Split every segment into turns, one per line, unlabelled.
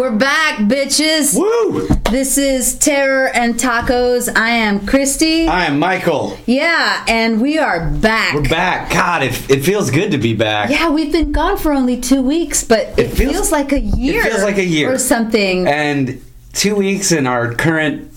We're back, bitches.
Woo!
This is Terror and Tacos. I am Christy.
I am Michael.
yeah, and we are back.
We're back. God, it, it feels good to be back.
Yeah, we've been gone for only two weeks, but it,
It feels-
feels, like a year.
It feels like a year.
or something.
And two weeks in our current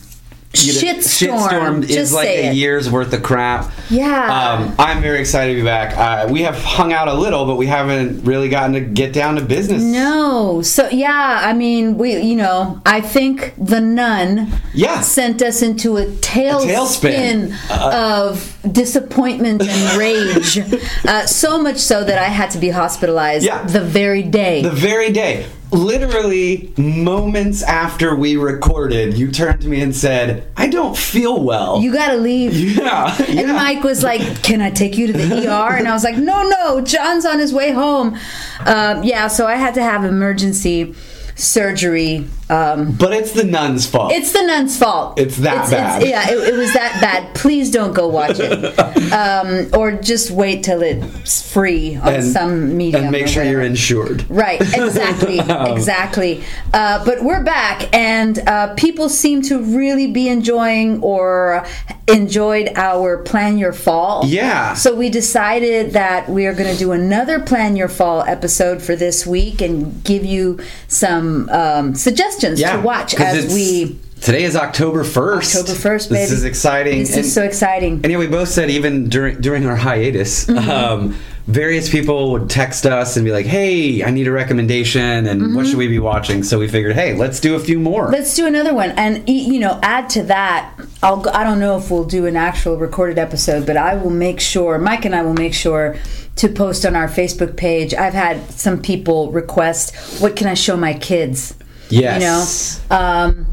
Shitstorm.
shitstorm is like a
it.
year's worth of crap.
Yeah.
Um, I'm very excited to be back. Uh, we have hung out a little, but we haven't really gotten to get down to business.
no, so yeah, I mean, we, you know, I think the nun
Yeah.
sent us into a tailspin,
tailspin. Uh,
of disappointment and rage. uh, so much so that I had to be hospitalized
Yeah.
the very day.
The very day, literally moments after we recorded, you turned to me and said, I don't feel well.
you gotta leave.
yeah.
And
yeah.
Mike was like, "Can I take you to the ER?" And I was like, "No, no, John's on his way home." Um, yeah, so I had to have emergency surgery. Um,
But it's the nun's fault.
it's the nun's fault.
It's that bad.
yeah, it, it was that bad. Please don't go watch it, um, or just wait till it's free on some medium.
and make sure you're insured.
Right, exactly, exactly. Uh, but we're back, and uh, people seem to really be enjoying or enjoyed our Plan Your Fall.
Yeah.
So we decided that we are going to do another Plan Your Fall episode for this week and give you some um, suggestions
Yeah,
to watch as we.
Today is October first.
October 1st, baby.
This is exciting.
This
and,
is so exciting.
and yeah, we both said even during during our hiatus,
Mm-hmm.
um, various people would text us and be like, "Hey, I need a recommendation, and
Mm-hmm.
what should we be watching?" So we figured, "Hey, let's do a few more."
Let's do another one, and you know, add to that. I'll. I don't know if we'll do an actual recorded episode, but I will make sure. Mike and I will make sure to post on our Facebook page. I've had some people request, "What can I show my kids?"
Yes.
You know. Um,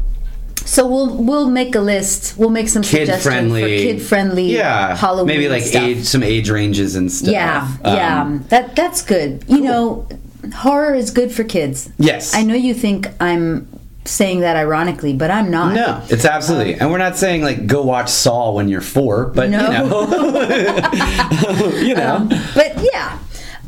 so we'll we'll make a list. We'll make some
Kid
suggestions
friendly,
for kid friendly.
yeah,
Halloween.
maybe like
stuff.
age, some age ranges and stuff.
Yeah,
Um,
yeah. That that's good. You know, horror is good for kids.
Yes.
I know you think I'm saying that ironically, but I'm not.
No, it's absolutely, and we're not saying like go watch Saw when you're four, but
No.
you know, you know,
But yeah.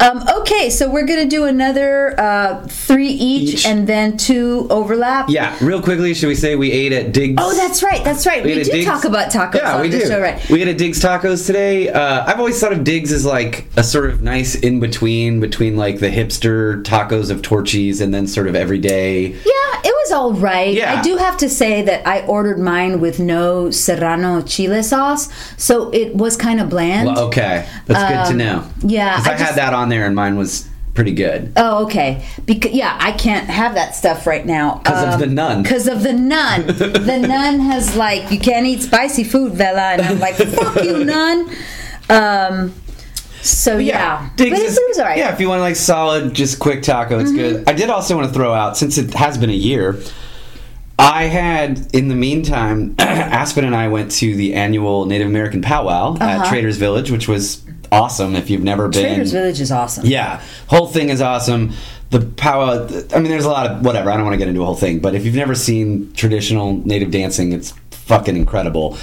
Um, okay, so we're gonna do another uh, three each,
Each.
and then two overlap.
yeah. Real quickly, should we say we ate at Diggs?
Oh, that's right. That's right. We, do
Diggs-
talk about tacos
Yeah, we do.
show, right?
We ate at Diggs Tacos today. Uh, I've always thought of Diggs as like a sort of nice in between between like the hipster tacos of Torchy's and then sort of everyday.
Yeah, it was all right.
Yeah.
I do have to say that I ordered mine with no serrano chile sauce, so it was kind of bland.
Well, okay, that's good to know.
Yeah,
I,
I just-
had that on there and mine was pretty good.
Oh, okay. Because yeah, I can't have that stuff right now
'Cause of the nun.
Because of the nun. the nun has like, you can't eat spicy food, Vela, and I'm like, fuck you, nun. Um. So yeah,
Diggs
but it, was alright.
Yeah, if you want like solid, just quick taco, it's good. I did also want to throw out since it has been a year. I had, in the meantime, Aspen and I went to the annual Native American powwow at
Uh-huh.
Traders Village, which was awesome. If you've never been,
Traders Village is awesome.
yeah, whole thing is awesome. The powwow, I mean, there's a lot of whatever. I don't want to get into a whole thing, but if you've never seen traditional native dancing, it's fucking incredible.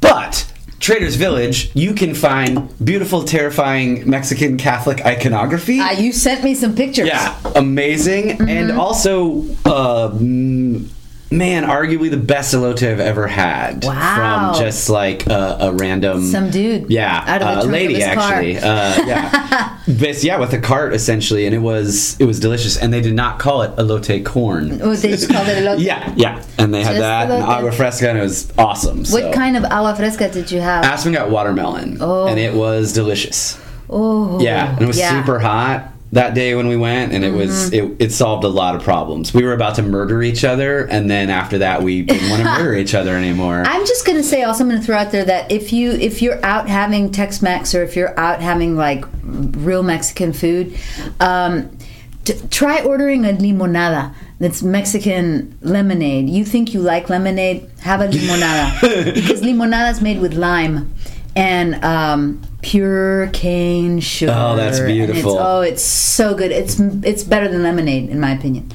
But Traders Village, you can find beautiful, terrifying Mexican Catholic iconography.
Uh, you sent me some pictures.
yeah, amazing,
Mm-hmm.
and also, uh, mm, man, arguably the best elote I've ever had.
Wow.
From just like a, a random
Some dude.
yeah,
the
uh, lady actually. Uh, yeah, this yeah with a cart essentially, and it was it was delicious. And they did not call it elote corn.
Oh, they just called it a
Yeah, yeah, and they had
Just
that and agua fresca, and it was awesome.
What kind of agua fresca did you have?
Aspen got watermelon,
Oh.
and it was delicious.
oh,
Yeah, and it was
yeah.
super hot that day when we went, and it was
Mm-hmm.
it, it solved a lot of problems. We were about to murder each other, and then after that, we didn't want to murder each other anymore.
I'm just gonna say also I'm gonna throw out there that if you if you're out having Tex-Mex or if you're out having like real Mexican food, um, t- try ordering a limonada. That's Mexican lemonade. You think you like lemonade? Have a limonada because limonada is made with lime and um, pure cane sugar.
Oh, that's
and it's-
beautiful.
oh, it's so good. It's it's better than lemonade in my opinion.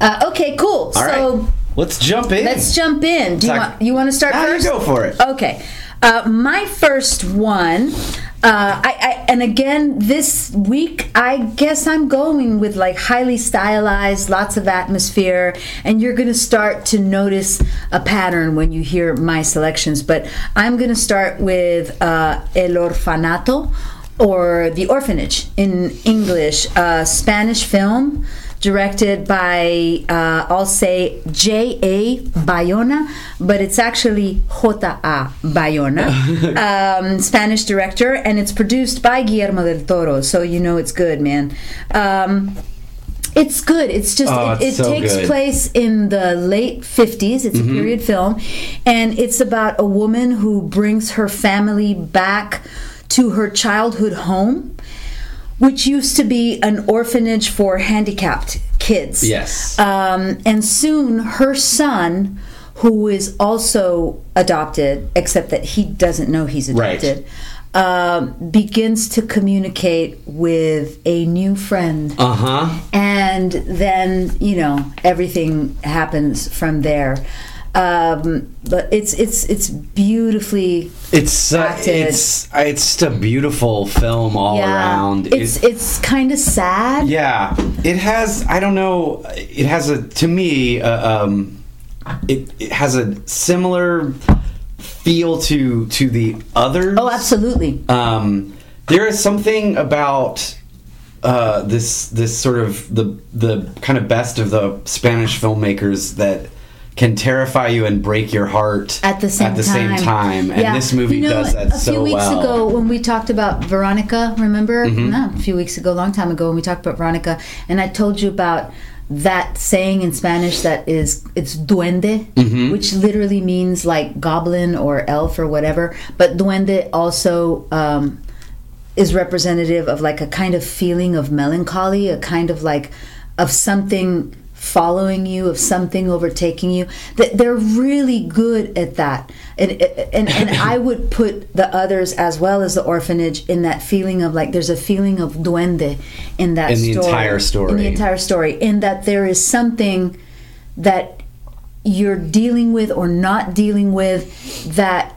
Uh, okay, cool.
All
so.
right, let's jump in.
Let's jump in. Do you
Talk-
want you want to start
Ah, you
first?
go for it.
Okay. Uh, my first one Uh, I, I and again this week I guess I'm going with like highly stylized, lots of atmosphere, and you're gonna start to notice a pattern when you hear my selections. But I'm gonna start with uh, El Orfanato or The Orphanage in English, a Spanish film directed by uh, I'll say J A Bayona, but it's actually J A Bayona, um, Spanish director, and it's produced by Guillermo del Toro, so you know it's good, man. Um, it's good. It's just
Oh,
it, it
so
takes
good.
place in the late 50s. It's a period film and it's about a woman who brings her family back to her childhood home which used to be an orphanage for handicapped kids.
Yes.
Um, and soon her son who is also adopted except that he doesn't know he's
Right.
adopted. Um, begins to communicate with a new friend
Uh huh.
and then you know everything happens from there um, but it's it's it's beautifully
It's uh, it's it's just a beautiful film all around.
it's
It-
it's kind of sad
yeah, it has. I don't know. It has a to me. Uh, um, it, it has a similar feel to to the others.
oh absolutely
um, there is something about uh, this this sort of the the kind of best of the Spanish filmmakers that can terrify you and break your heart
at the same
at the
time.
same time. And
Yeah.
this movie
You know,
does that
a few weeks
well.
ago when we talked about Veronica, remember?
Mm-hmm.
No, a few weeks ago, a long time ago when we talked about Veronica, and I told you about that saying in Spanish that is it's duende,
Mm-hmm.
which literally means like goblin or elf or whatever. But duende also um, is representative of like a kind of feeling of melancholy, a kind of like of something following you, of something overtaking you. That they're really good at that, and and and I would put the others as well as the orphanage in that feeling of like there's a feeling of duende in that
In the
story,
entire
in the entire story, in that there is something that you're dealing with or not dealing with that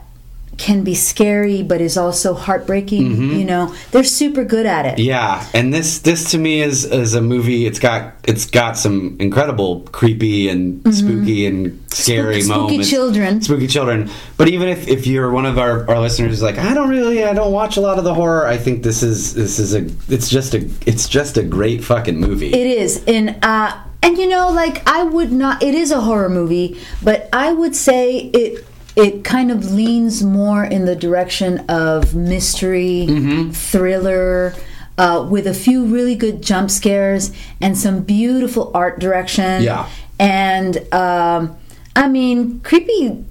can be scary but is also heartbreaking you know they're super good at it
Mm-hmm. Yeah, and this this to me is is a movie. It's got it's got some incredible creepy and spooky and scary
Mm-hmm. Spook- spooky children.
spooky children. But even if, if you're one of our, our listeners who's like, I don't really, I don't watch a lot of the horror. I think this is this is a it's just a it's just a great fucking movie.
It is, and uh, and you know, like I would not. It is a horror movie, but I would say it it kind of leans more in the direction of mystery,
Mm-hmm.
thriller. Uh, with a few really good jump scares and some beautiful art direction.
Yeah.
And um, I mean, creepy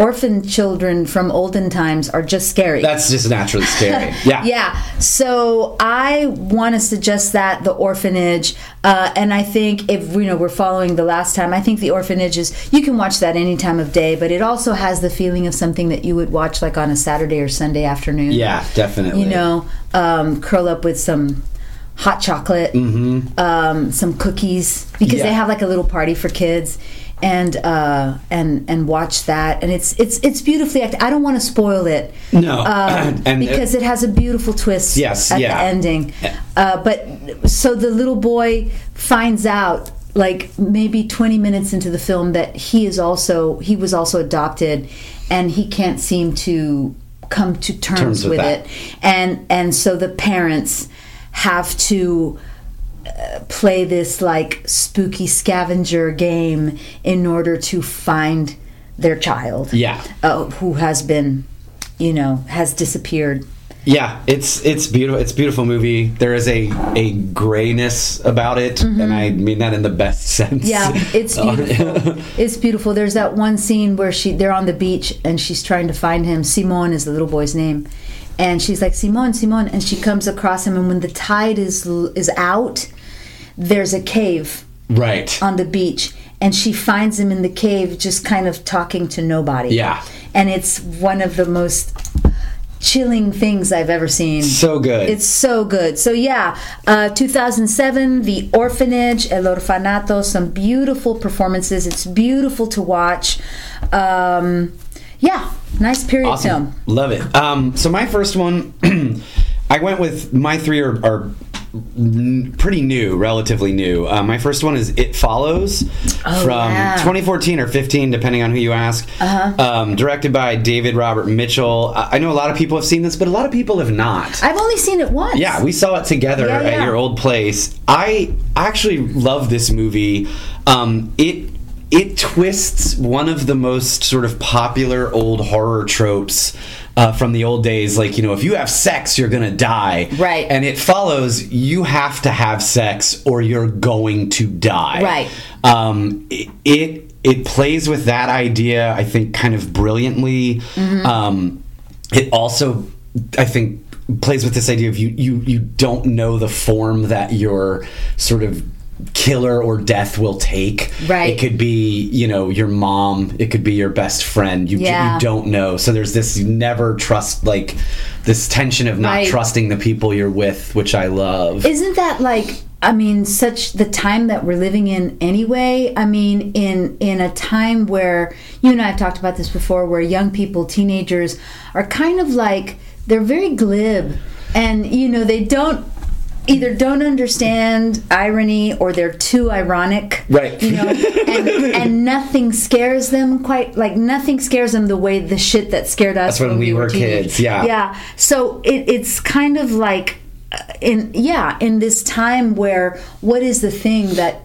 orphan children from olden times are just scary.
That's just naturally scary. Yeah.
Yeah. So I want to suggest that the orphanage, uh, and I think if you know we're following the last time, I think the orphanage is you can watch that any time of day, but it also has the feeling of something that you would watch like on a Saturday or Sunday afternoon.
Yeah, definitely.
You know, um, curl up with some hot chocolate, um, some cookies because
Mm-hmm. Yeah.
they have like a little party for kids. And uh, and and watch that, and it's it's it's beautifully acted. I don't want to spoil it,
No.
um,
And-
because it has a beautiful twist
Yes,
at
yeah.
the ending. Uh, but so the little boy finds out like maybe 20 minutes into the film that he is also he was also adopted and he can't seem to come to terms,
Terms with
with, it and and so the parents have to play this like spooky scavenger game in order to find their child
Yeah.
uh, who has been you know has disappeared
Yeah, it's it's beautiful. It's a beautiful movie. There is a a grayness about it, and I mean that in the best sense.
Mm-hmm. Yeah, it's beautiful. it's beautiful. There's that one scene where she they're on the beach and she's trying to find him. Simon is the little boy's name, and she's like Simon, Simon, and she comes across him. And when the tide is is out, there's a cave
right.
on the beach, and she finds him in the cave, just kind of talking to nobody.
Yeah.
and it's one of the most chilling things I've ever seen.
So good.
It's so good. So yeah, uh, 2007, The Orphanage, El Orfanato, some beautiful performances. It's beautiful to watch. Um, yeah, nice period
awesome.
film.
Love it. Um, so my first one I went with my three are, are pretty new, relatively new. Uh, my first one is It Follows
Oh,
from
yeah.
2014 or 15, depending on who you ask.
Uh-huh.
Um, directed by David Robert Mitchell. I know a lot of people have seen this, but a lot of people have not.
I've only seen it once.
Yeah, we saw it together
Yeah,
at your old place. I actually love this movie. Um, it it twists one of the most sort of popular old horror tropes uh, from the old days. Like you know, if you have sex, you're gonna die.
Right.
And it follows you have to have sex or you're going to die.
Right.
Um, it. it it plays with that idea, I think, kind of brilliantly.
Mm-hmm.
Um, it also, I think, plays with this idea of you you you don't know the form that you're sort of killer or death will take.
Right.
It could be, you know, your mom. It could be your best friend. You
Yeah.
you don't know. So there's this never trust like this tension of not
Right.
trusting the people you're with, which I love.
Isn't that like I mean such the time that we're living in anyway? I mean in in a time where you and I have talked about this before where young people, teenagers are kind of like they're very glib and you know they don't either don't understand irony or they're too ironic
Right.
you know and, and nothing scares them quite like nothing scares them the way the shit that scared us
That's when we were
teenagers.
kids, yeah.
yeah so it, it's kind of like uh, in yeah in this time where what is the thing that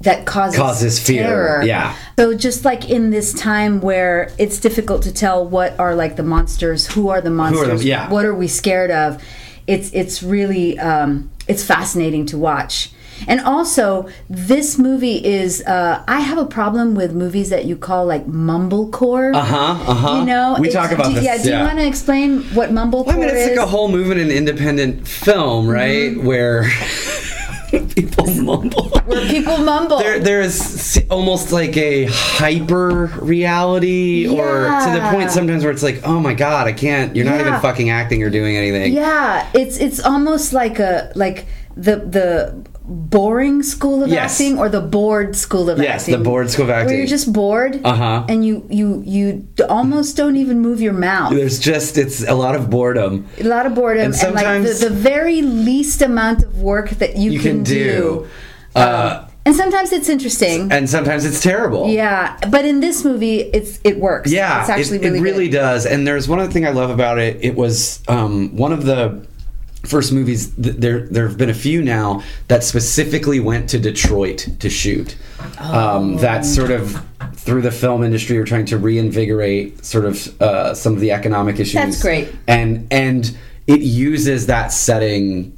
that causes
Causes fear,
terror.
yeah.
so just like in this time where it's difficult to tell what are like the monsters who are the monsters
yeah.
what are we scared of it's it's really um, it's fascinating to watch and also this movie is uh, i have a problem with movies that you call like mumblecore
Uh huh. Uh huh.
you know
we talk about
do,
this.
yeah do you want to explain what mumblecore
I mean, it's
is
like a whole movement in an independent film, right?
Mm-hmm.
Where people mumble.
where people mumble
There, there is almost like a hyper reality, or to the point sometimes where it's like, oh my god, I can't. You're not
Yeah.
even fucking acting or doing anything.
Yeah, it's it's almost like a like the the boring school of
Yes.
acting or the bored school of
Yes,
acting.
the bored school of acting.
Where you're just bored.
Uh-huh.
And you you you almost don't even move your mouth.
There's just it's a lot of boredom.
a lot of boredom
And
and, like the, the very least amount of work that you,
You
can,
can do.
do.
Uh,
And sometimes it's interesting.
and sometimes it's terrible.
yeah, but in this movie, it's it works.
Yeah,
it's actually
it,
really
it really
good.
does. And there's one other thing I love about it. It was um, one of the first movies. There, there have been a few now that specifically went to Detroit to shoot. Um, that sort of through the film industry are trying to reinvigorate sort of uh, some of the economic issues.
That's great.
And and it uses that setting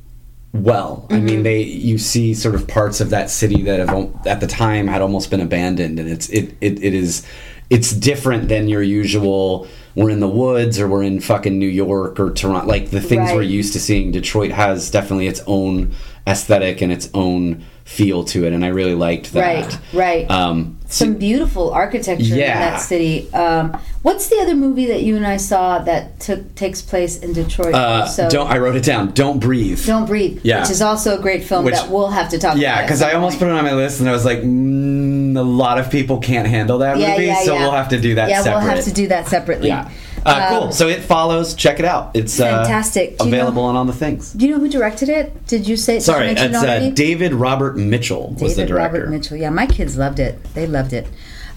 well. I
Mm-hmm.
mean, they you see sort of parts of that city that have at the time had almost been abandoned, and it's it it, it is it's different than your usual. We're in the woods, or we're in fucking New York or Toronto. Like the things we're used to seeing. Detroit has definitely its own aesthetic and its own feel to it, and I really liked that.
Right, right.
Um,
Some beautiful architecture in that city. Um, what's the other movie that you and I saw that took takes place in Detroit?
uh,
also?
don't I wrote it down. Don't breathe.
Don't breathe.
Yeah.
which is also a great film
Which-
that we'll have to talk. about.
Yeah, because I almost put it on my list, and I was like, mm, a lot of people can't handle that
Yeah,
movie,
yeah,
so
yeah.
we'll have to do that.
Yeah,
separate.
we'll have to do that separately.
Yeah. Uh, cool.
Um,
So it follows. Check it out. It's uh,
Fantastic. Do you know-
available on all the things.
Do you know who directed it? Did you say? did you
Sorry, it's uh. David Robert Mitchell was the
David
director.
Robert Mitchell. Yeah, my kids loved it. They loved it.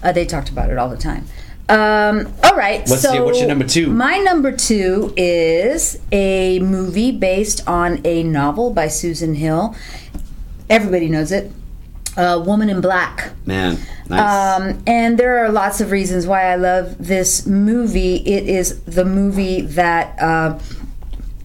Uh, they talked about it all the time. Um, all right.
What's
so
your- what's your number two?
My number two is a movie based on a novel by Susan Hill. Everybody knows it. Uh, Woman in Black.
Man, nice.
Um, and there are lots of reasons why I love this movie. It is the movie that uh,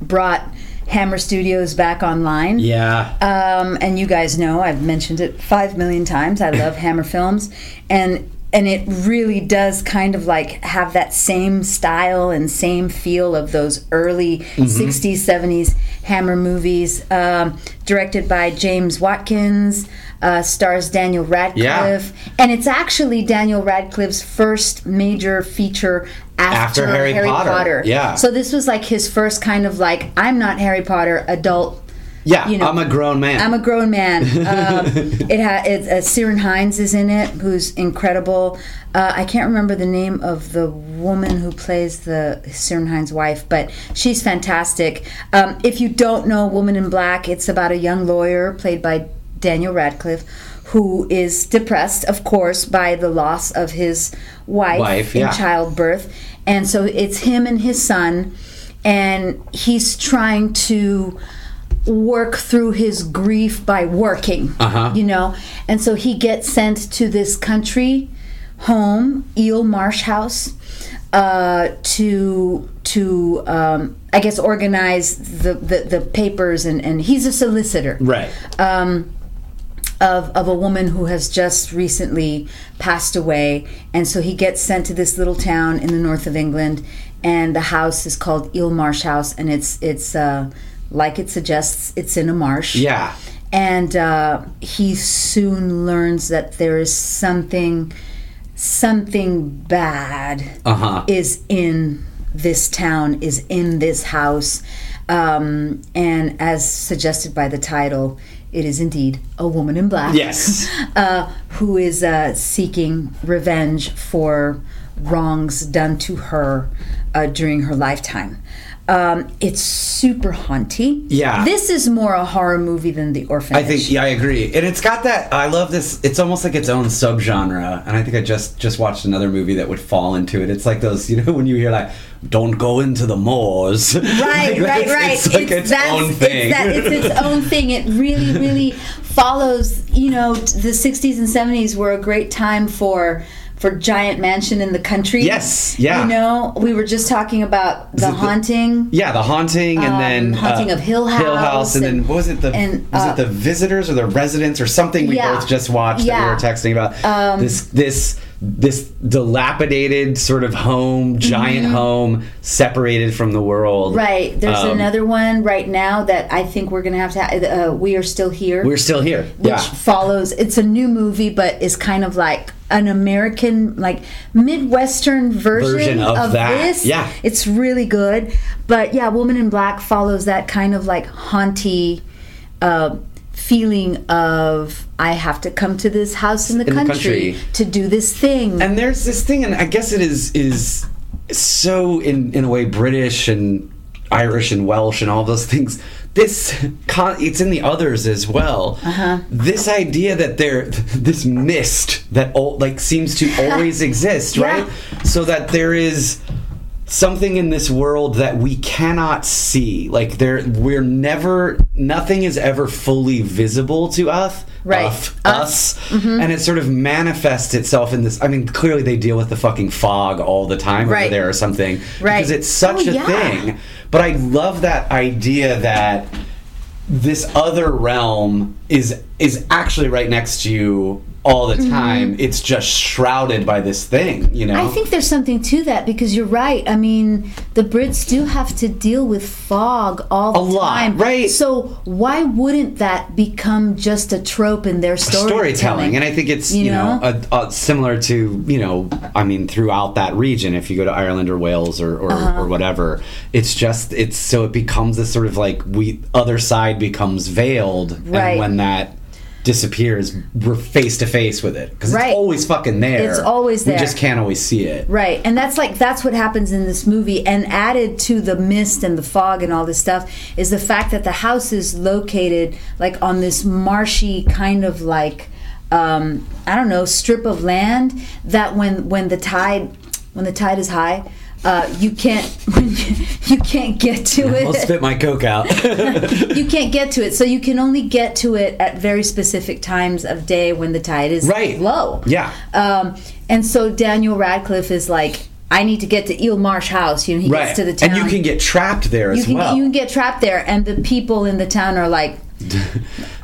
brought Hammer Studios back online.
yeah.
Um, and you guys know I've mentioned it five million times. I love Hammer films, and and it really does kind of like have that same style and same feel of those early
Mm-hmm.
'60s, '70s Hammer movies. Um, directed by James Watkins, uh, stars Daniel Radcliffe, and it's actually Daniel Radcliffe's first major feature. After,
After Harry Potter. Yeah.
So this was like his first kind of like I'm not Harry Potter adult
Yeah,
you know,
I'm a grown man.
I'm a grown man. Um, it ha- it's uh, Ciaran Hinds is in it, who's incredible. Uh, I can't remember the name of the woman who plays the Ciaran Hinds' wife, but she's fantastic. Um, if you don't know Woman in Black, it's about a young lawyer played by Daniel Radcliffe who is depressed, of course, by the loss of his wife,
Wife,
in
yeah.
childbirth. And so it's him and his son, and he's trying to work through his grief by working,
Uh-huh.
you know? And so he gets sent to this country home, Eel Marsh House, uh, to to um, I guess organize the, the, the papers and, and he's a solicitor
right.
um, of, of a woman who has just recently passed away. And so he gets sent to this little town in the north of England. And the house is called Eel Marsh House. And it's, it's uh, like it suggests, it's in a marsh.
yeah.
And uh, he soon learns that there is something, something bad
Uh huh.
is in this town, is in this house. Um, and as suggested by the title, it is indeed a woman in black.
Yes.
Uh, who is uh, seeking revenge for wrongs done to her uh, during her lifetime. Um, it's super haunty.
Yeah.
This is more a horror movie than The Orphanage.
I think yeah, I agree, and it's got that. I love this. It's almost like its own subgenre, and I think I just just watched another movie that would fall into it. It's like those, you know, when you hear like, "Don't go into the moors."
Right,
Like,
right, right.
It's like its,
that's-
own thing.
It's, that, it's its own thing. It really, really follows. You know, the '60s and '70s were a great time for for giant mansion in the country.
Yes, yeah.
You know, we were just talking about the haunting.
yeah, the haunting, and
Um,
then
Haunting of Hill House,
Hill House,
House,
and, then what was it? The
and,
was
uh,
it the visitors or the residents or something we
Yeah.
both just watched that
Yeah.
we were texting about.
Um,
this this this dilapidated sort of home, giant home, separated from the world.
Mm-hmm. Right. There's
Um,
another one right now that I think we're gonna have to. Ha- uh, we are still here.
We're still here.
which
yeah.
follows it's a new movie but is kind of like an american like midwestern version,
Version of that.
this
Yeah.
it's really good but yeah woman in black follows that kind of like haunty uh, feeling of i have to come to this house in the,
In the
country,
country.
to do this thing
and there's this thing and i guess it is is so in in a way british and irish and welsh and all those things this con- it's in the others as well
Uh-huh.
this idea that there this mist that all, like seems to always exist
Yeah.
right so that there is something in this world that we cannot see like there we're never nothing is ever fully visible to us
Right. Us.
us mm-hmm. and it sort of manifests itself in this i mean clearly they deal with the fucking fog all the time over there or something
Right.
because it's such
Oh,
a
yeah.
thing but i love that idea that this other realm is is actually right next to you all the
Mm-hmm.
time it's just shrouded by this thing you know
I think there's something to that because you're right. I mean, the Brits do have to deal with fog all the
A lot,
time,
right.
So why wouldn't that become just a trope in their storytelling?
storytelling and i think it's you,
You
know,
know?
a, a, similar to you know i mean throughout that region if you go to ireland or wales or or,
Uh-huh.
or whatever it's just it's so it becomes this sort of like we other side becomes veiled
Right.
and when that disappears we're face to face with it because
Right.
it's always fucking there
It's always
we
there.
just can't always see it
Right, and that's like that's what happens in this movie. And added to the mist and the fog and all this stuff is the fact that the house is located like on this marshy kind of like um, I don't know strip of land that when when the tide when the tide is high. Uh, you can't you can't get to it.
i'll spit my coke out
you can't get to it, so you can only get to it at very specific times of day when the tide is
Right.
low.
Yeah.
Um, and so Daniel Radcliffe is like, I need to get to Eel Marsh House. You know, he
right
gets to the town.
and you can get trapped there
you
as
can,
well
you can get trapped there, and the people in the town are like,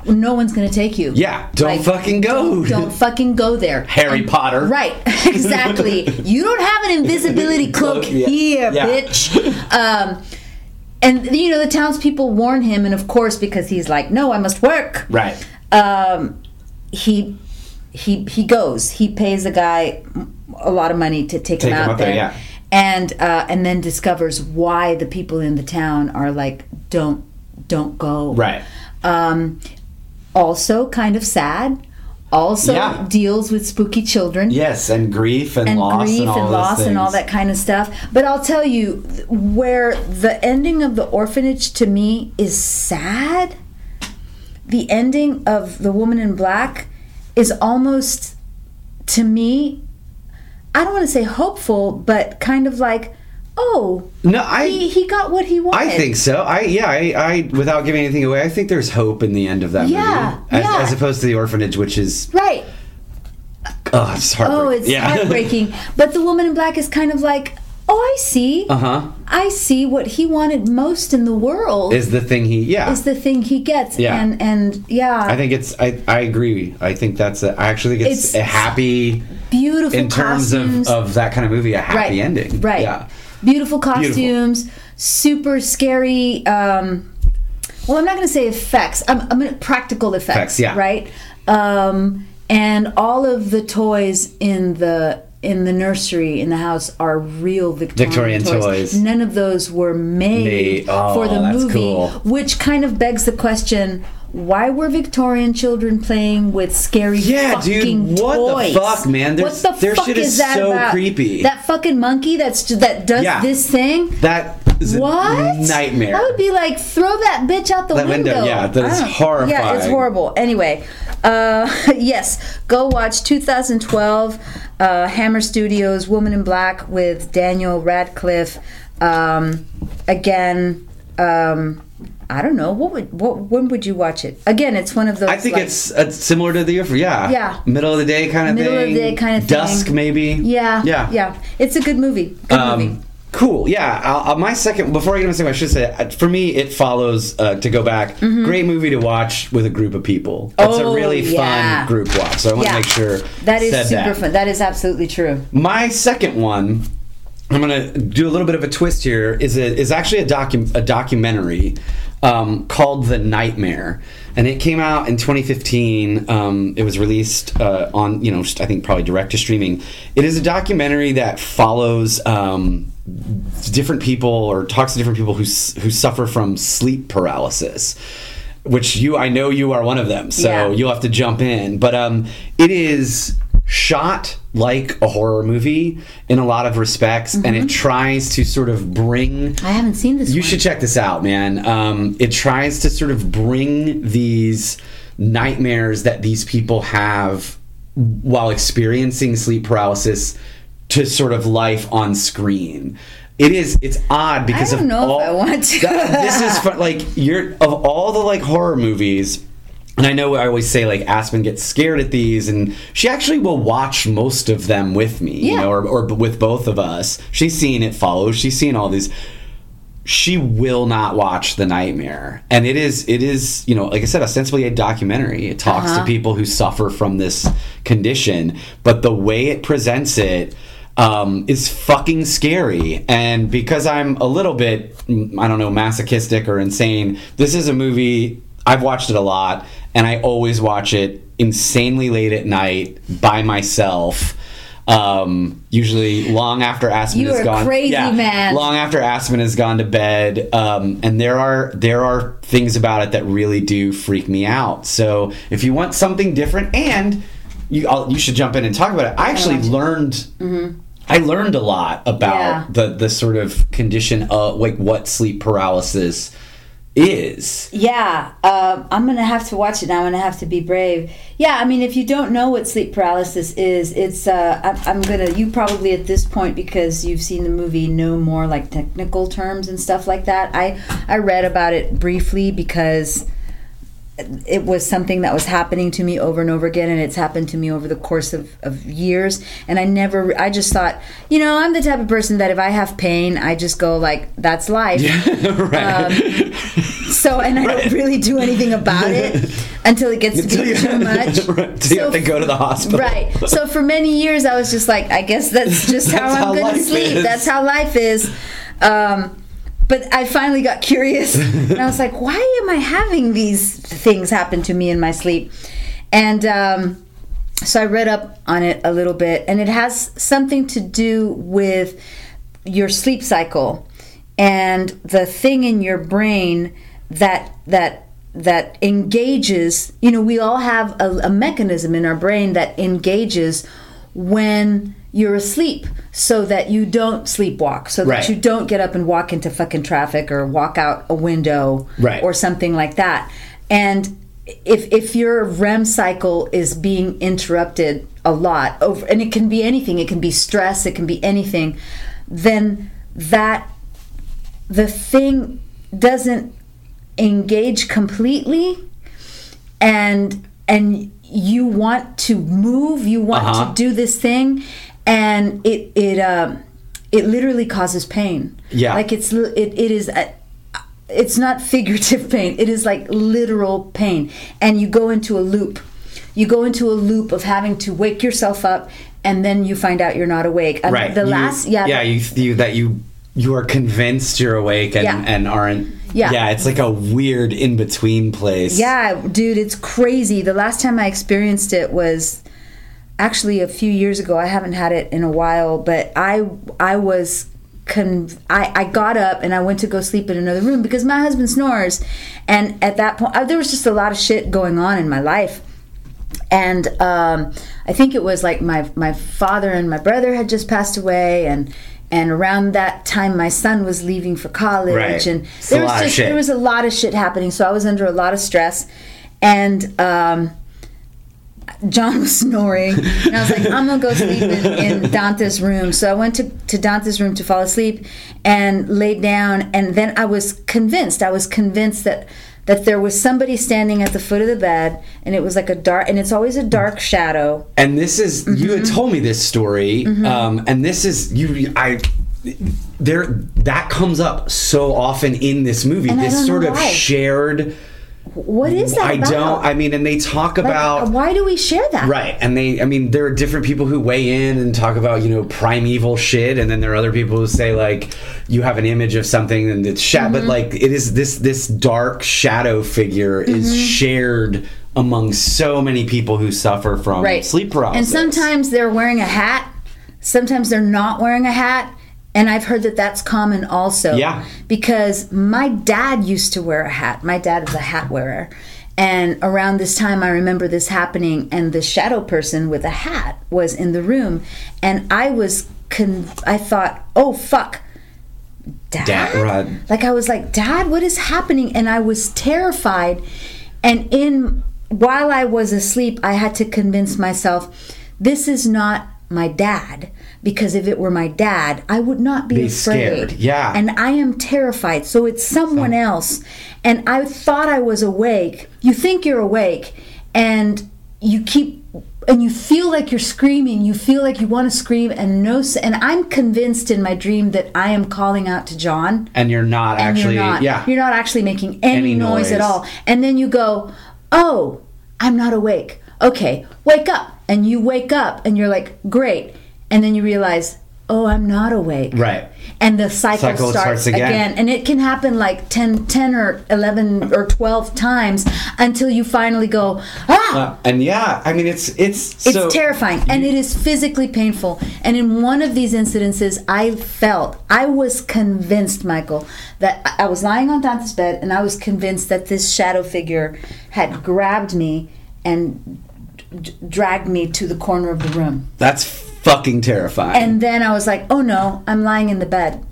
no one's going to take you.
yeah don't
Like,
fucking go
Don't, don't fucking go there.
harry
And-
potter
Right, exactly. you don't have an invisibility cloak
yeah.
here,
Yeah.
bitch. Um, and you know the townspeople warn him, and of course, because he's like, "No, I must work."
right
Um, he he he goes. He pays the guy a lot of money to take,
Take
him out
there,
there,
yeah.
and uh, and then discovers why the people in the town are like, "Don't don't go."
right
Um, also, kind of sad. Also
Yeah.
deals with spooky children
Yes, and grief and,
and
loss
grief
and
and loss and all that kind of stuff. But I'll tell you, where the ending of the orphanage to me is sad, the ending of the woman in black is almost, to me, I don't want to say hopeful, but kind of like, oh,
No, I
he, he got what he wanted.
I think so. I yeah, I, I without giving anything away, I think there's hope in the end of that
Yeah,
movie. As,
yeah.
as opposed to the orphanage, which is
Right.
oh, it's heartbreaking.
Oh, it's
yeah.
heartbreaking. But the woman in black is kind of like, oh, I see.
uh huh.
I see what he wanted most in the world.
Is the thing he yeah.
is the thing he gets.
Yeah.
And and yeah,
I think it's I, I agree. I think that's a, I actually think it's,
It's
a happy
beautiful
in terms
costumes.
of, of that kind of movie a happy
right,
ending.
Right.
Yeah.
Beautiful costumes, super scary. Um, well, I'm not going to say effects. I'm, I'm gonna, practical effects.
Effects, yeah.
Right. Um, and all of the toys in the in the nursery in the house are real Victorian,
Victorian toys.
None of those were made,
Made- oh,
for the
that's
movie,
cool.
which kind of begs the question: Why were Victorian children playing with scary
Yeah, dude,
fucking
what the fuck, man?
What the
their
fuck
shit is
is that
so
about?
creepy.
That fucking monkey that's that does
Yeah.
this thing.
That is a
What
nightmare.
I would be like, throw that bitch out the
That window, yeah, that is horrifying.
Yeah, it's horrible. Anyway, uh, yes, go watch 2012 uh, Hammer Studios Woman in Black with Daniel Radcliffe. Um, again, um, I don't know what would what when would you watch it? Again, it's one of those.
I think
like-
it's uh, similar to the year for yeah
Yeah.
middle of the day kind of
Middle of
thing
the day kind of thing.
dusk maybe
yeah,
yeah
yeah. It's a good movie. Good movie.
Um, cool. Yeah. I'll, I'll- my second, before I get into second, I should say, uh, for me, it follows. Uh, to go back, great movie to watch with a group of people. It's
Mm-hmm. Oh,
a really
yeah.
fun group watch. So I want to
Yeah.
make sure
that is super
that.
fun. That is absolutely true.
My second one, I'm gonna do a little bit of a twist here. Is it is actually a docu- a documentary um, called The Nightmare, and it came out in 2015. Um, it was released uh, on you know I think probably direct to streaming. It is a documentary that follows. Um, different people or talks to different people who who suffer from sleep paralysis which you I know you are one of them so
Yeah.
you'll have to jump in but um it is shot like a horror movie in a lot of respects and
Mm-hmm.
it tries to sort of bring
I haven't seen this.
you
one.
should check this out, man. Um, it tries to sort of bring these nightmares that these people have while experiencing sleep paralysis to sort of life on screen. It is. It's odd because I
don't
of
know if
all,
I want to.
That- this is fun, like you're of all the like horror movies. And I know I always say like Aspen gets scared at these, and she actually will watch most of them with me, you know, or, or with both of us. She's seen it follows. She's seen all these. She will not watch the nightmare, and it is it is you know like I said ostensibly a documentary. It talks to
Uh-huh.
people who suffer from this condition, but the way it presents it um, is fucking scary. And because I'm a little bit mm, I don't know masochistic or insane, this is a movie I've watched it a lot, and I always watch it insanely late at night by myself. Um, usually long after Aspen
You are
gone.
crazy, man.
Long after Aspen has gone to bed, um, and there are there are things about it that really do freak me out. So if you want something different, and you I'll, you should jump in and talk about it. I actually learned. I learned a lot about
Yeah.
the the sort of condition of like what sleep paralysis is.
Yeah, uh, I'm gonna have to watch it now. I'm gonna have to be brave. Yeah, I mean, if you don't know what sleep paralysis is, it's uh, I'm, I'm gonna. You probably at this point because you've seen the movie know more like technical terms and stuff like that. I I read about it briefly because it was something that was happening to me over and over again and it's happened to me over the course of, of years. And i never i just thought you know i'm the type of person that if i have pain i just go like that's life.
Right.
Um, so and i don't really do anything about it until it gets to
Until
be
you-
too much.
Right, until you have to go to the hospital.
right. So for many years i was just like i guess that's just how
That's
i'm
how
gonna sleep.
is.
that's how life is. Um, but I finally got curious and I was like, why am I having these things happen to me in my sleep? And um, so I read up on it a little bit, and it has something to do with your sleep cycle and the thing in your brain that that that engages you know we all have a, a mechanism in our brain that engages when you're asleep so that you don't sleepwalk so that
Right.
you don't get up and walk into fucking traffic or walk out a window
Right.
or something like that and if if your REM cycle is being interrupted a lot over and it can be anything it can be stress it can be anything then that the thing doesn't engage completely and and you want to move you want
Uh-huh.
to do this thing and it it um it literally causes pain
Yeah.
like it's it, it is a, it's not figurative pain it is like literal pain and you go into a loop you go into a loop of having to wake yourself up and then you find out you're not awake I mean,
right
the
You-
last yeah
yeah you, you that you you are convinced you're awake and
Yeah.
and aren't
Yeah.
yeah it's like a weird in between place
Yeah, dude, it's crazy. The last time I experienced it was actually a few years ago. I haven't had it in a while, but I I was con- I, I got up and I went to go sleep in another room because my husband snores, and at that point uh, there was just a lot of shit going on in my life. And um, I think it was like my my father and my brother had just passed away, and and around that time my son was leaving for college,
Right.
and there was just there was a lot of shit happening. So I was under a lot of stress, and um, John was snoring, and I was like, I'm gonna go sleep in, in Dante's room. So I went to, to Dante's room to fall asleep and laid down, and then I was convinced. I was convinced that that there was somebody standing at the foot of the bed, and it was like a dark, and it's always a dark shadow.
and this is you
Mm-hmm.
had told me this story um, and this is you i there that comes up so often in this movie
And
this sort of
why.
shared
What is that
i
about?
don't i mean and they talk
Like,
about
why do we share that?
Right, and they, I mean, there are different people who weigh in and talk about, you know, primeval shit, and then there are other people who say like, you have an image of something and it's shat,
Mm-hmm.
but like, it is this this dark shadow figure is
Mm-hmm.
shared among so many people who suffer from
right
sleep paralysis.
and sometimes they're wearing a hat sometimes they're not wearing a hat and i've heard that that's common also
Yeah.
because my dad used to wear a hat. My dad is a hat wearer. And around this time i remember this happening and the shadow person with a hat was in the room. And i was con- i thought oh fuck. Dad,
Dad, right.
like i was like dad what is happening? And i was terrified. And in while i was asleep i had to convince myself this is not my dad because if it were my dad i would not be,
Be
afraid.
scared, yeah.
and i am terrified. So it's someone else. And i thought i was awake. You think you're awake and you keep and you feel like you're screaming. You feel like you want to scream and no and i'm convinced in my dream that i am calling out to john.
And you're not
and
actually,
you're not.
yeah,
you're not actually making any,
Any
noise, at all. And then you go oh i'm not awake. Okay wake up. And you wake up and you're like great and then you realize oh i'm not awake
right.
and the cycle,
Cycle
starts,
starts
again.
again.
and it can happen like 10, 10 or 11 or 12 times until you finally go ah
Uh, and yeah, I mean, it's it's
it's
so,
terrifying and it is physically painful. And in one of these incidences, I felt, I was convinced, Michael, that I I was lying on Dante's bed and I was convinced that this shadow figure had grabbed me and d- dragged me to the corner of the room.
That's fucking terrifying.
And then I was like, oh no, I'm lying in the bed.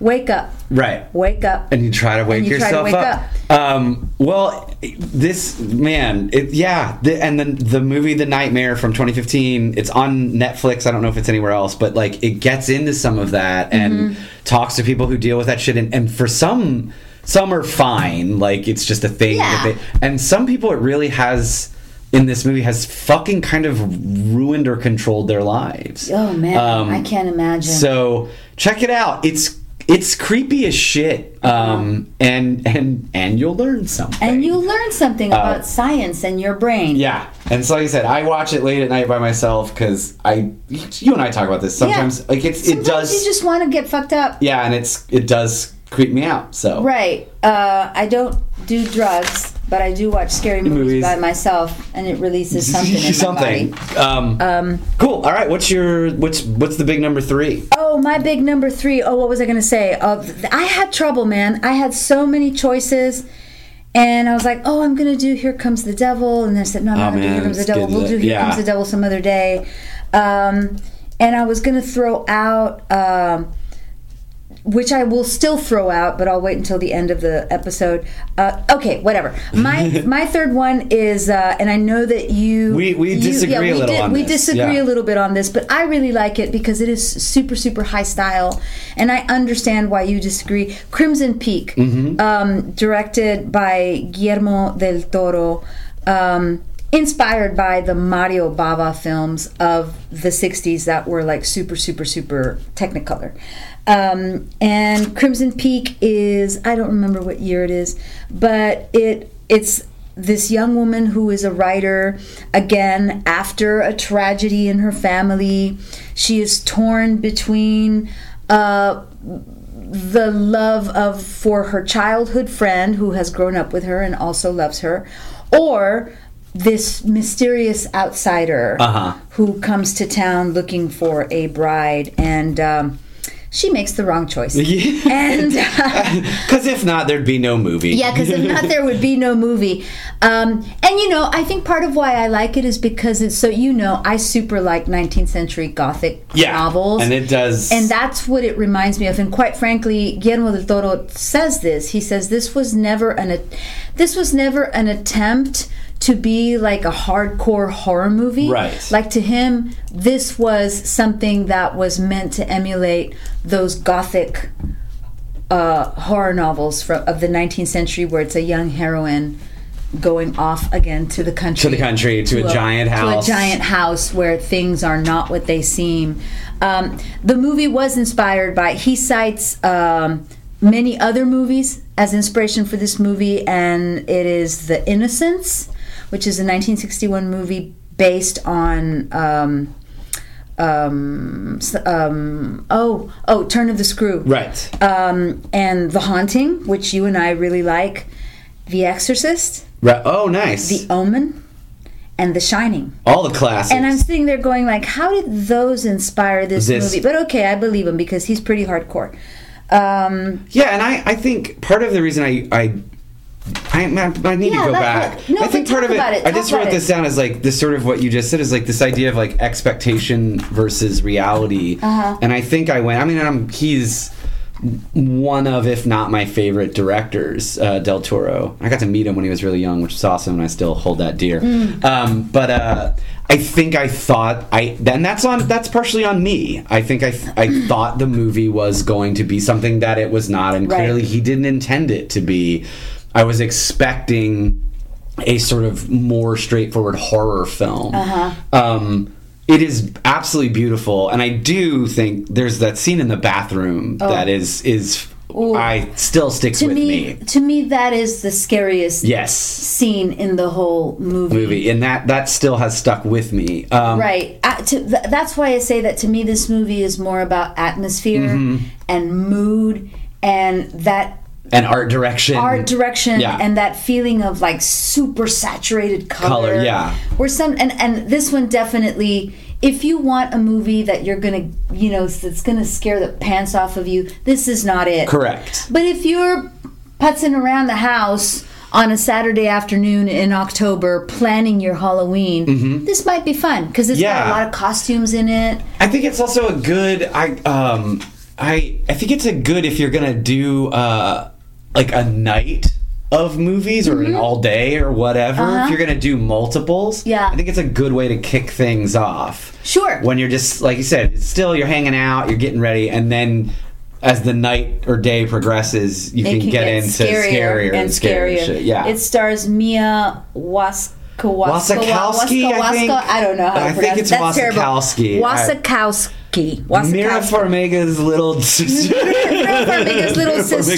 Wake up.
right.
Wake up.
and you try to wake
you try to
yourself
wake
up. Um, well, this man, it, yeah, the, and then the movie The Nightmare from 2015. It's on Netflix. I don't know if it's anywhere else, but like it gets into some of that and
Mm-hmm.
talks to people who deal with that shit. And, and for some, some are fine, like it's just a thing.
Yeah.
That they, and some people, it really has. In this movie, has fucking kind of ruined or controlled their lives.
Oh man,
Um,
I can't imagine.
So check it out. It's it's creepy as shit. Um, and and and you'll learn something.
and you learn something about science and your brain.
Uh, yeah. And so like I said, I watch it late at night by myself because I you and I talk about this sometimes. Like it's
Sometimes
it does.
you just want to get fucked up.
yeah, and it's it does creep me out. So
Right. Uh, I don't do drugs, but I do watch scary movies,
Movies.
by myself, and it releases something in
something.
my body.
Um, cool. All right. What's your what's what's the big number three?
Oh, my big number three. Oh, what was I going to say? Uh, I had trouble, man. I had so many choices, And I was like, oh, I'm gonna do Here Comes the Devil, and I said, no, no,
Oh,
no,
man,
Here Comes the Devil. We'll
to
do. Here
Yeah.
Comes the Devil some other day. Um, and I was gonna throw out. Um, which I will still throw out, but I'll wait until the end of the episode. Uh, okay, whatever. My my third one is, uh, and I know that you
We- we
you-
disagree a
we
little on
we
this,
disagree
yeah.
a little bit on this, but I really like it because it is super super high style, and I understand why you disagree. Crimson Peak,
Mm-hmm.
um, directed by Guillermo del Toro. Um, Inspired by the Mario Bava films of the 60s that were like super, super, super Technicolor. Um, and Crimson Peak is, I don't remember what year it is, but it it's this young woman who is a writer again after a tragedy in her family. She is torn between uh, the love of for her childhood friend who has grown up with her and also loves her, or this mysterious outsider
Uh-huh.
who comes to town looking for a bride and. Um, she makes the wrong choice.
Yeah.
And
Because if not, there'd be no movie.
yeah, because if not, there would be no movie. Um, and you know, I think part of why I like it is because it's so you know, I super like 19th century Gothic
yeah.
novels.
and it does.
And that's what it reminds me of. And quite frankly, Guillermo del Toro says this. He says this was never an this was never an attempt to be like a hardcore horror movie.
Right.
Like to him, this was something that was meant to emulate those gothic uh, horror novels from of the 19th century, where it's a young heroine going off again to the country,
To the country, to a giant house.
to a giant house where things are not what they seem. Um, the movie was inspired by. He cites um, many other movies as inspiration for this movie, and it is The Innocents, which is a 1961 movie based on. Um, um, um, oh, oh, Turn of the Screw
right.
um, and The Haunting, which you and I really like, The Exorcist,
right. Oh, nice.
The Omen, and The Shining.
All the classics.
And I'm sitting there going like, how did those inspire this,
This-
movie? But okay, I believe him because he's pretty hardcore. Um,
Yeah, and I, I think part of the reason I I I, I need
Yeah,
to go back.
no,
I think part of it,
it,
I just wrote this
it.
down as like this sort of what you just said is like this idea of like expectation versus reality.
Uh-huh.
And I think I went. I mean, I'm, he's one of, if not my favorite directors, uh, Del Toro. I got to meet him when he was really young, which is awesome, and I still hold that dear.
Mm.
Um, but uh, I think I thought I, then that's on that's partially on me. I think I I thought the movie was going to be something that it was not, and
Right.
clearly he didn't intend it to be. I was expecting a sort of more straightforward horror film.
Uh-huh.
Um, it is absolutely beautiful, and I do think there's that scene in the bathroom that is is
Oh. Ooh.
I still sticks
to
with
me,
me.
to me, that is the scariest
Yes,
scene in the whole movie.
movie, and that that still has stuck with me. Um,
Right. I, to, th- that's why I say that to me, this movie is more about atmosphere
Mm-hmm.
and mood and that
and art direction.
art direction
Yeah.
and that feeling of like super saturated color.
Color, yeah.
Where some and and this one definitely. If you want a movie that you're gonna, you know, that's gonna scare the pants off of you, this is not it.
Correct.
But if you're putzing around the house on a Saturday afternoon in October planning your Halloween, this might be fun because it's got
Mm-hmm.
A lot of costumes in it.
I think it's also a good. I um I I think it's a good if you're gonna do uh like a night of movies or an all day or whatever.
Mm-hmm. Uh-huh.
If you're gonna do multiples,
Yeah.
I think it's a good way to kick things off.
Sure.
When you're just like you said, still you're hanging out, you're getting ready, and then as the night or day progresses, you
it
can, get, into scarier, and scarier shit. Yeah.
It stars Mia Wasikowska.
Wasakowski, I think?
I don't know how to
I think
pronounce
it's
That's terrible.
Wasakowski. I-
Wasakowski. Vera.
Farmiga's little sister.
Vera Farmiga's little sister.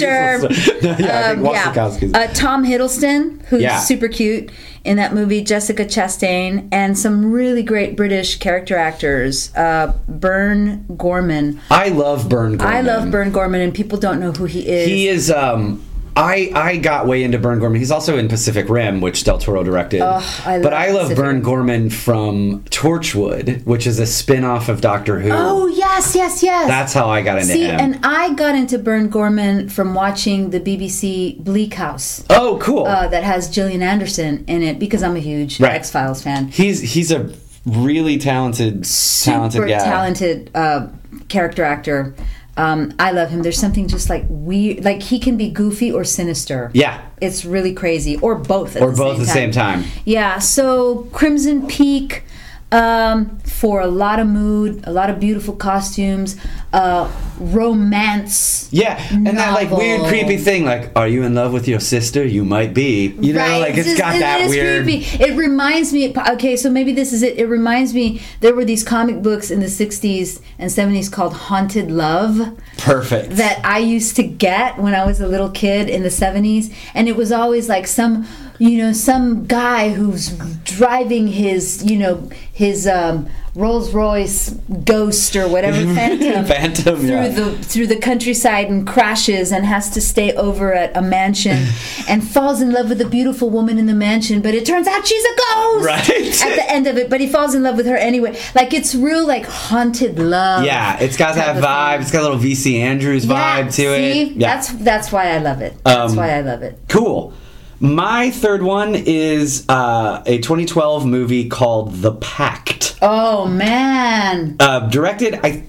Yeah,
Um, yeah. Uh, Tom Hiddleston, who's
Yeah.
super cute in that movie, Jessica Chastain, and some really great British character actors. Uh, Burn Gorman.
I love Burn Gorman.
I love Burn Gorman, and people don't know who he is.
He is. um I I got way into Burn Gorman. He's also in Pacific Rim, which Del Toro directed.
I
but I love
Pacific
Burn Gorman from Torchwood, which is a spin-off of Doctor Who.
Oh yes, yes, yes.
That's how I got into
See,
him.
and I got into Burn Gorman from watching the BBC Bleak House.
oh, cool.
Uh, that has Gillian Anderson in it because I'm a huge
Right.
X Files fan.
he's he's a really talented talented
super
guy.
talented uh, character actor. Um, I love him. There's something just like weird, like he can be goofy or sinister.
Yeah.
it's really crazy, or both. At
Or both at the same time.
Yeah. So Crimson Peak um, for a lot of mood, a lot of beautiful costumes, uh, romance.
Yeah, and that like weird creepy thing, like, are you in love with your sister? You might be. You know,
Right,
like it's
just-
got
it
that
is
weird.
creepy. It reminds me. Okay, so maybe this is it. It reminds me. There were these comic books in the '60s and '70s called Haunted Love
Perfect.
that I used to get when I was a little kid in the 70s and it was always like some you know some guy who's driving his you know his um, Rolls Royce Ghost or whatever Phantom,
Phantom,
through
yeah.
the through the countryside and crashes and has to stay over at a mansion and falls in love with a beautiful woman in the mansion but it turns out she's a ghost
Right.
at the end of it but he falls in love with her anyway like it's real like haunted love
yeah, it's got that vibe.
thing.
It's got a little VC Andrews
Yeah,
vibe to
see?
it. Yeah,
That's that's why I love it. That's
Um,
why I love it.
cool. My third one is uh, a 2012 movie called The Pact.
Oh man.
Uh, directed, I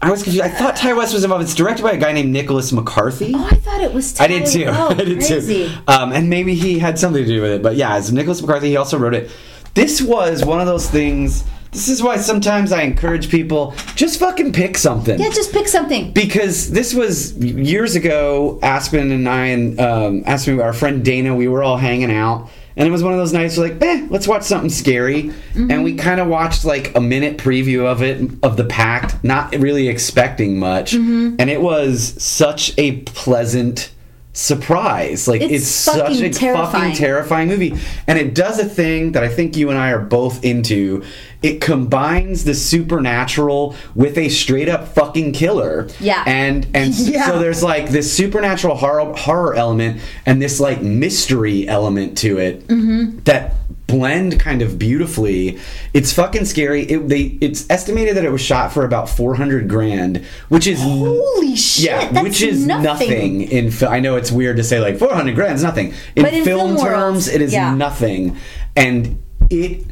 I was confused. I thought Ti West was involved. It's directed by a guy named Nicholas McCarthy.
Oh, I thought it was.
I did too.
Oh,
I did
crazy.
too. Um, and maybe he had something to do with it. But yeah, it's Nicholas McCarthy. He also wrote it. This was one of those things. This is why sometimes I encourage people just fucking pick something.
Yeah, just pick something.
because this was years ago. Aspen and I and um, Aspen, our friend Dana, we were all hanging out, and it was one of those nights. We're like, eh, let's watch something scary,
Mm-hmm.
and we kind of watched like a minute preview of it of the Pact, not really expecting much,
Mm-hmm.
and it was such a pleasant surprise. Like it's,
It's
such a
terrifying.
fucking terrifying movie, and it does a thing that I think you and I are both into. It combines the supernatural with a straight up fucking killer.
Yeah.
And and
Yeah.
so there's like this supernatural horror horror element and this like mystery element to it
Mm-hmm.
that blend kind of beautifully. It's fucking scary. It, they it's estimated that it was shot for about 400 grand, which is
Holy shit!
yeah, which is
nothing.
nothing, in. Fi- I know it's weird to say like 400 grand is nothing. In,
in
film,
film
terms,
world,
it is
yeah.
nothing, and it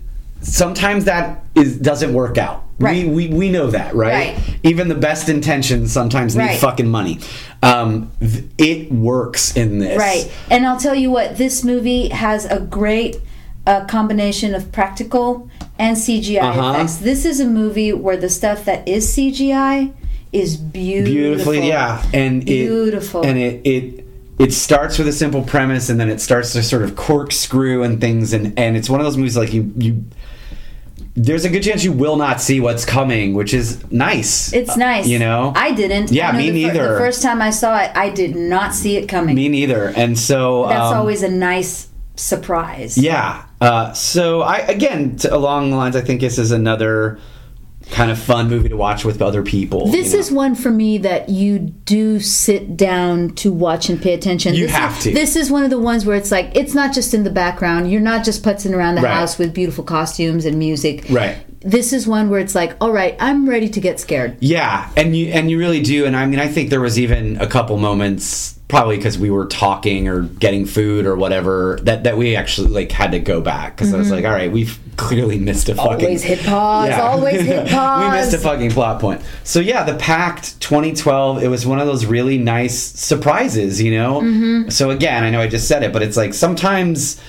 sometimes that is doesn't work out.
Right.
We, we we know that, right?
Right.
Even the best intentions sometimes need
Right.
fucking money. Um, th- it works in this,
Right. And I'll tell you what, this movie has a great uh, combination of practical and CGI
Uh-huh.
effects. This is a movie where the stuff that is CGI is beautiful.
Beautifully, yeah, and
Beautiful.
it and it it. It starts with a simple premise, and then it starts to sort of corkscrew and things, and, and it's one of those movies like you you. There's a good chance you will not see what's coming, which is nice.
It's nice.
you know.
I didn't.
Yeah,
I
me
the fir-
neither.
the first time I saw it, I did not see it coming.
Me neither. And so
That's
um,
always a nice surprise.
Yeah. Uh, so I again t- along the lines, I think this is another kind of fun movie to watch with other people.
This
you know?
is one for me that you do sit down to watch and pay attention.
You
this
have
is,
to.
This is one of the ones where it's like it's not just in the background. You're not just putzing around the
Right.
house with beautiful costumes and music.
Right.
This is one where it's like, all right, I'm ready to get scared.
Yeah, and you and you really do. And I mean, I think there was even a couple moments, probably because we were talking or getting food or whatever, that that we actually like had to go back because I was like, all right, we've clearly missed a fucking.
Mm-hmm. Always hit pause, always hit
we missed a fucking plot point. So yeah, the Pact 2012. It was one of those really nice surprises, you know.
Mm-hmm.
So again, I know I just said it, but it's like sometimes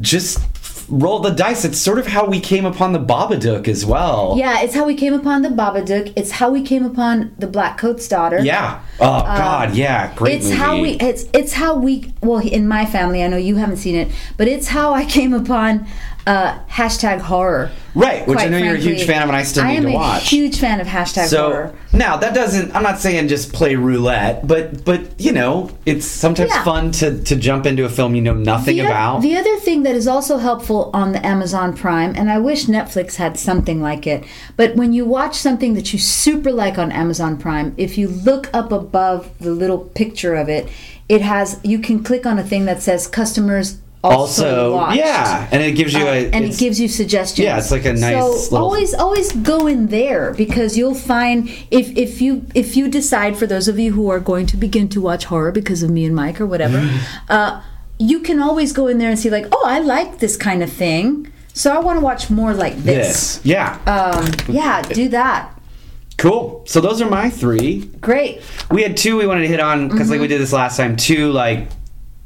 just roll the dice. It's sort of how we came upon the Babadook as well.
Yeah, it's how we came upon the Babadook. It's how we came upon the Blackcoat's daughter.
Yeah. Oh um, God. Yeah. Great
it's
movie.
how we it's it's how we well in my family i know you haven't seen it but it's how i came upon uh, hashtag horror.
Right, which I know you're a huge fan of, and I still
I
need
am
to
a
watch.
huge fan of hashtag
so
horror.
now that doesn't. I'm not saying just play roulette, but but you know, it's sometimes
Yeah.
fun to to jump into a film you know nothing
The, o-
about.
the other thing that is also helpful on the Amazon Prime, and I wish Netflix had something like it, but when you watch something that you super like on Amazon Prime, if you look up above the little picture of it, it has you can click on a thing that says customers also,
also, yeah, and it gives you
Uh,
a
and it gives you suggestions.
Yeah, it's like a nice
So
little-
always, always go in there because you'll find if if you if you decide for those of you who are going to begin to watch horror because of me and Mike or whatever, uh, you can always go in there and see like, oh, I like this kind of thing, so I want to watch more like this.
this. Yeah,
Um, yeah, do that.
cool. So those are my three.
Great.
We had two we wanted to hit on because like we did this last time. Two like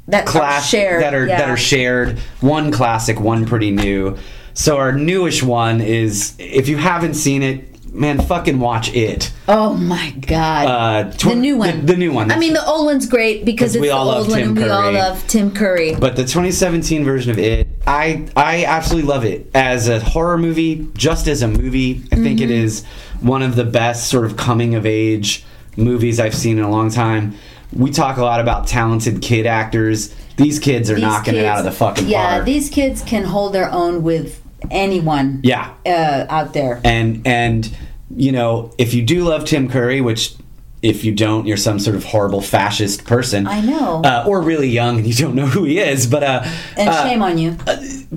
That
class
are shared
that are
yeah.
that are shared. One classic, one pretty new. So our newish one is if you haven't seen it, man, fucking watch it.
Oh my god.
Uh, tw-
the new one.
The, the new one.
I mean, the old one's great because it's
we
the
all love
old one,
Tim
and we all love Tim Curry.
But the 2017 version of it, I I absolutely love it as a horror movie. Just as a movie, I think it
Mm-hmm.
is one of the best sort of coming of age movies I've seen in a long time. We talk a lot about talented kid actors. These kids are
These
knocking it out of the
kids-
fucking
yeah,
park.
these kids can hold their own with anyone.
yeah,
uh, out there.
and and you know if you do love Tim Curry, which if you don't, you're some sort of horrible fascist person.
I know.
uh, or really young and you don't know who he is. But uh,
and
uh,
shame on you.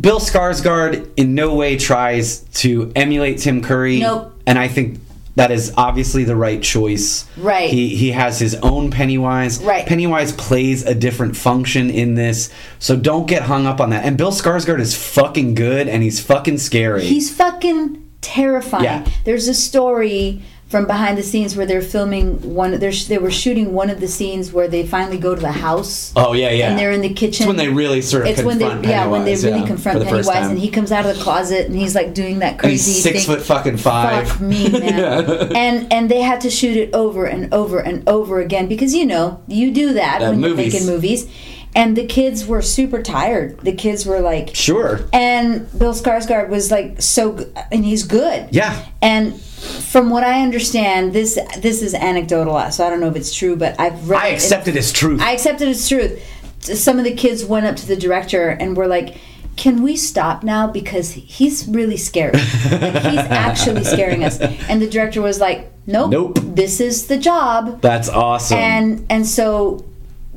Bill Skarsgård in no way tries to emulate Tim Curry.
Nope.
And I think that is obviously the right choice.
Right.
He he has his own Pennywise.
Right.
Pennywise plays a different function in this, so don't get hung up on that. And Bill Skarsgård is fucking good, and he's fucking scary.
He's fucking terrifying.
Yeah.
There's a story from behind the scenes where they're filming one. They're, they were shooting one of the scenes where they finally go to the house.
oh yeah, yeah.
And they're in the kitchen.
It's when they really sort of
It's when
confront
they yeah when they
Pennywise,
really
yeah,
confront
for the first
Pennywise and he comes out of the closet and he's like doing that
And
crazy
he's six
thing.
foot fucking five.
Fuck me, man.
Yeah.
And and they had to shoot it over and over and over again because you know you do that
Uh,
when
movies.
you're making movies. And the kids were super tired. The kids were like,
Sure.
and Bill Skarsgård was like so, and he's good.
Yeah.
And from what I understand, this this is anecdotal, so I don't know if it's true, but I've read.
I accept it as truth.
I accept it as truth. Some of the kids went up to the director and were like, "Can we stop now because he's really scary. like, he's actually scaring us." And the director was like, "Nope,
Nope.
this is the job."
That's awesome.
And and so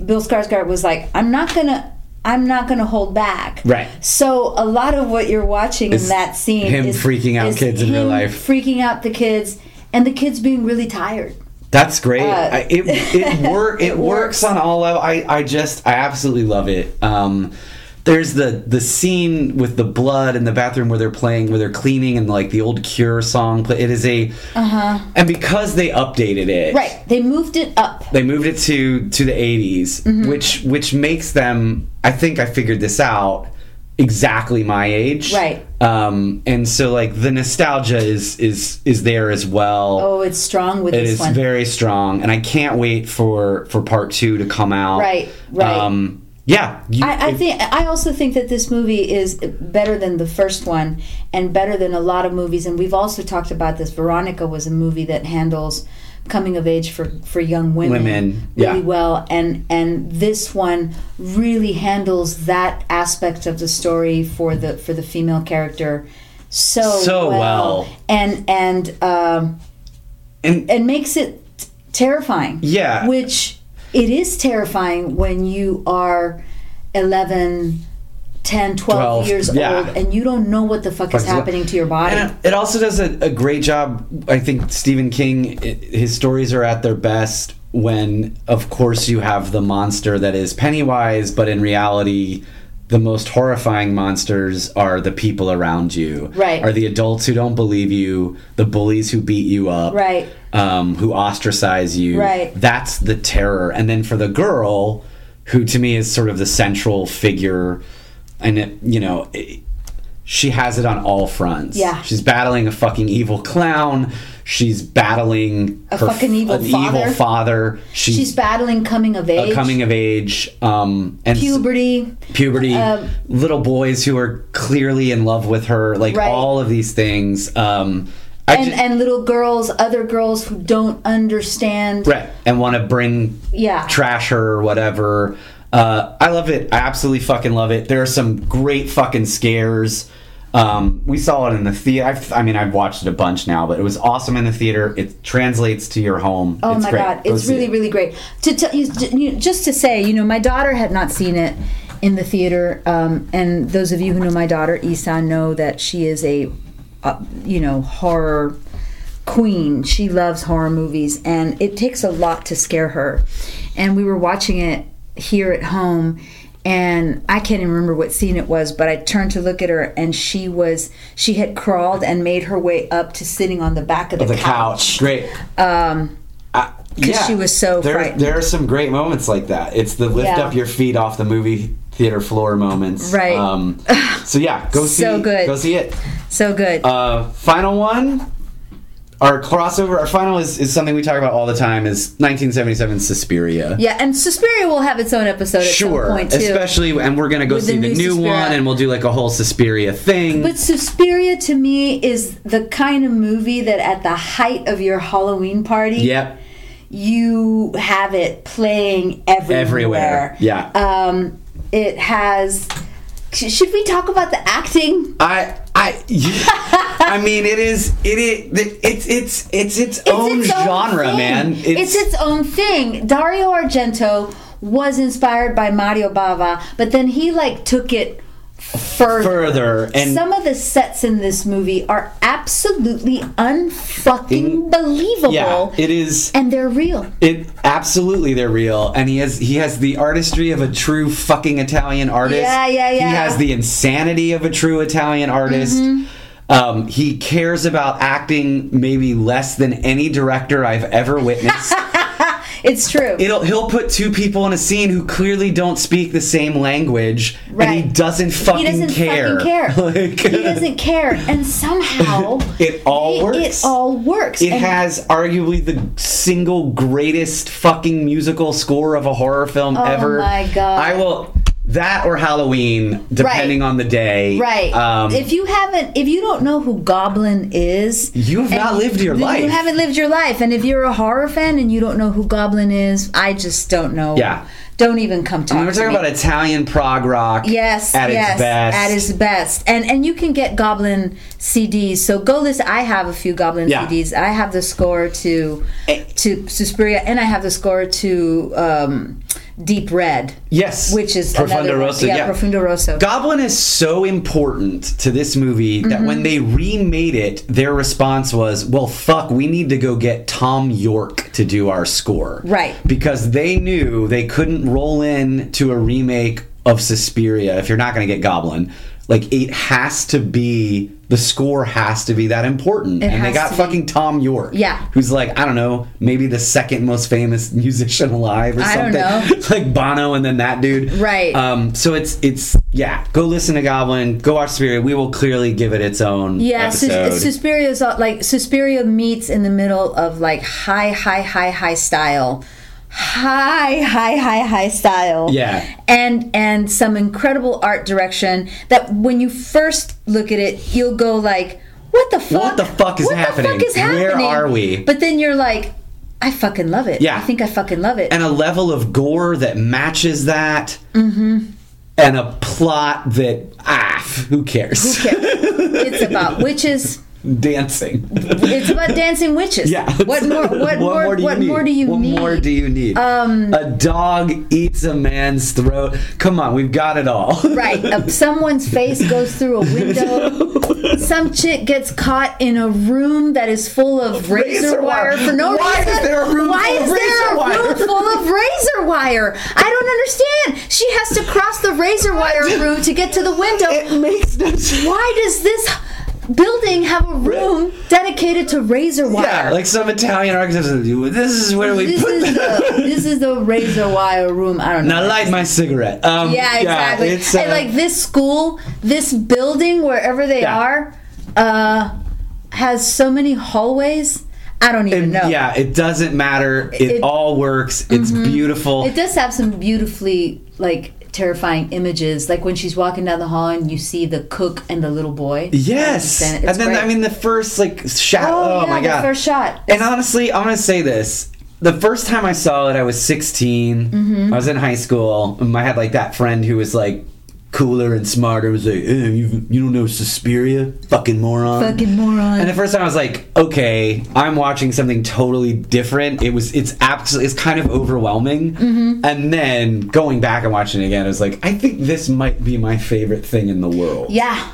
Bill Skarsgård was like, "I'm not gonna." I'm not going to hold back.
Right.
So a lot of what you're watching in that scene
him
is
freaking out
is
kids in real life.
freaking out the kids, and the kids being really tired.
That's great.
Uh,
I, it it, work, it,
it
works
works.
on all levels. I, I just I absolutely love it. Um, there's the the scene with the blood in the bathroom where they're playing where they're cleaning and like the old Cure song. It is a
Uh huh.
and because they updated it,
Right. They moved it up.
They moved it to to the 80s,
Mm-hmm.
which which makes them. I think I figured this out exactly my age,
Right.
Um, and so like the nostalgia is is is there as well.
Oh, it's strong with
It
this
is
one.
very strong, and I can't wait for for part two to come out.
Right, right.
Um, yeah, you-
I, I think I also think that this movie is better than the first one and better than a lot of movies. And we've also talked about this. Veronica was a movie that handles coming of age for, for young women,
Women,
really
yeah.
well. And and this one really handles that aspect of the story for the for the female character so
So well.
and and um,
and
and makes it t- terrifying.
Yeah.
Which it is terrifying when you are 11, 10, 12,
12,
years
yeah.
old and you don't know what the fuck is happening to your body.
And it also does a, a great job. I think Stephen King, i- his stories are at their best when, of course, you have the monster that is Pennywise, but in reality, the most horrifying monsters are the people around you.
Right.
Are the adults who don't believe you, the bullies who beat you up,
Right.
um, who ostracize you.
Right.
That's the terror. And then for the girl, who to me is sort of the central figure, and it, you know, it, she has it on all fronts.
Yeah.
she's battling a fucking evil clown. She's battling
A
her
fucking evil
an
father.
evil father. She's,
She's battling coming of age,
a coming of age, um, and
puberty.
puberty,
Um,
little boys who are clearly in love with her, like
Right.
all of these things. Um,
And,
ju-
and little girls, other girls who don't understand.
right, and want to bring
Yeah.
trash her or whatever. Uh, I love it. I absolutely fucking love it. There are some great fucking scares. Um, we saw it in the theater. I've, I mean, I've watched it a bunch now, but it was awesome in the theater. It translates to your home.
Oh
it's
my
great.
god,
Go
it's really
it.
really great. To tell you, just to say, you know, my daughter had not seen it in the theater, um, and those of you who know my daughter Isa know that she is a, uh, you know, horror queen. She loves horror movies, and it takes a lot to scare her. And we were watching it here at home. And I can't even remember what scene it was, but I turned to look at her, and she was she had crawled and made her way up to sitting on the back of the,
the couch. Great.
Um,
Uh,
'Cause she was so
there,
frightened.
There are some great moments like that. It's the lift
Yeah.
up your feet off the movie theater floor moments.
Right.
Um, so yeah, go see.
So good.
Go see it.
so good.
Uh, final one. Our crossover. Our final is, is something we talk about all the time. Is 1977 Suspiria.
Yeah, and Suspiria will have its own episode at
Sure,
some point too.
especially, and we're gonna go
With
see
the
the,
new
new one, and we'll do like a whole Suspiria thing.
but Suspiria to me is the kind of movie that at the height of your Halloween party,
yep,
you have it playing everywhere.
everywhere. Yeah,
Um, it has. Should we talk about the acting?
I, I, I mean, it is, it is, it's, it's, it's its own
its own
genre,
thing.
man.
It's, its own thing. Dario Argento was inspired by Mario Bava, but then he like took it further.
further and
Some of the sets in this movie are absolutely unfucking believable.
yeah, it is.
and they're real.
It absolutely they're real, and he has he has the artistry of a true fucking Italian artist.
Yeah, yeah, yeah.
He has the insanity of a true Italian artist.
Mm-hmm.
Um, he cares about acting maybe less than any director I've ever witnessed.
It's true.
It'll he'll put two people in a scene who clearly don't speak the same language, and he doesn't fucking
he doesn't
care.
fucking care.
Like-
he doesn't care, and somehow
It all
it,
works.
It all works.
It
And-
has arguably the single greatest fucking musical score of a horror film oh ever.
Oh my God.
I will that or Halloween, depending
Right.
on the day.
Right.
Um,
if you haven't, if you don't know who Goblin is,
You have not lived your
you
life.
You haven't lived your life. And if you're a horror fan and you don't know who Goblin is, I just don't know.
Yeah.
Don't even come talk
I mean, we're
to
talking
me.
about Italian prog rock.
Yes,
at
yes,
its best.
at its best, and and you can get Goblin CDs. So go listen. I have a few Goblin
Yeah.
CDs. I have the score to
Eh.
to Suspiria, and I have the score to um, Deep Red,
yes,
which is
Profundo. Rosso.
Yeah,
Yeah,
Profundo Rosso.
Goblin is so important to this movie that
Mm-hmm.
when they remade it, their response was, "Well, fuck, we need to go get Thom Yorke to do our score."
Right.
Because they knew they couldn't roll in to a remake of Suspiria if you're not going to get Goblin. Like it has to be the score has to be that important.
It
and they got
to
fucking Thom Yorke.
Yeah.
Who's like, I don't know, maybe the second most famous musician alive or
I don't
something.
know.
like Bono and then that dude.
Right.
Um, so it's it's yeah. Go listen to Goblin. Go watch Spirit. We will clearly give it its own
Yeah, Sus-. Suspiria is like Suspiria meets in the middle of like high, high, high, high style, high, high, high, high style.
Yeah.
and and some incredible art direction that when you first look at it, you'll go like, "What the fuck?
What the fuck is
What the
happening?
fuck is
Where are we?
But then you're like, "I fucking love it.
Yeah.
I think I fucking love it."
and a level of gore that matches that. Mm-hmm. And a plot that ah, who cares?
Who cares? it's about witches.
Dancing.
It's about dancing witches.
Yeah.
What more? What, more?
do you
what
need?
more do you
what
need?
more do you need? Um, a dog eats a man's throat. Come on, we've got it all.
Right. Uh, someone's face goes through a window. Some chick gets caught in a room that is full of razor,
Razor
wire.
wire.
for no
Why
reason.
is there a room
Why
full of
is there
razor
a
wire?
room full of razor wire? I don't understand. She has to cross the razor wire room to get to the window.
it makes no sense.
Why does this building have a room dedicated to razor wire.
Yeah, like some Italian architects. This is where we
this
put
is
the.
this is the razor wire room. I don't know.
Now light my cigarette. Um,
Yeah, exactly.
it's, uh,
and like this school, this building, wherever they
Yeah.
are, uh, has so many hallways. I don't even
and,
know.
Yeah, it doesn't matter. It,
It- Mm-hmm.
all works. It's beautiful.
It does have some beautifully like terrifying images, like when she's walking down the hall and you see the cook and the little boy.
yes,
And
and then
great.
I mean the first like shot.
oh,
Oh,
yeah,
my god!
the first shot.
And honestly, I'm gonna say this. The first time I saw it, I was 16.
Mm-hmm.
I was in high school. And I had like that friend who was like cooler and smarter. Was like, eh, you, you don't know Suspiria, fucking moron.
Fucking moron.
And the first time I was like, okay, I'm watching something totally different. It was, it's absolutely, it's kind of overwhelming.
Mm-hmm.
And then going back and watching it again, I was like, I think this might be my favorite thing in the world.
yeah,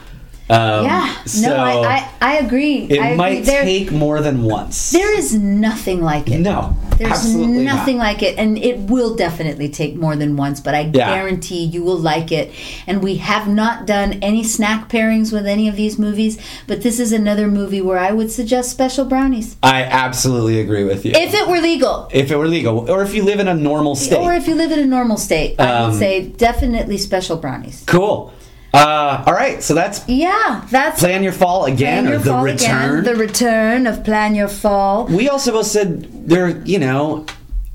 Um,
yeah.
So
no, I, I, I agree.
it
I agree.
might
There-
take more than once.
There is nothing like it.
no,
There's
absolutely not.
nothing like it, and it will definitely take more than once. But I
Yeah.
guarantee you will like it. And we have not done any snack pairings with any of these movies, but this is another movie where I would suggest special brownies
I absolutely agree with you.
if it were legal,
if it were legal, or if you live in a normal state.
or if you live in a normal state. I
Um,
would say definitely special brownies.
cool. Uh, all right, so that's
Yeah, that's
plan your fall again,
Plan
or the
Fall
return.
Again, the return of Plan Your Fall.
we also both said there, you know,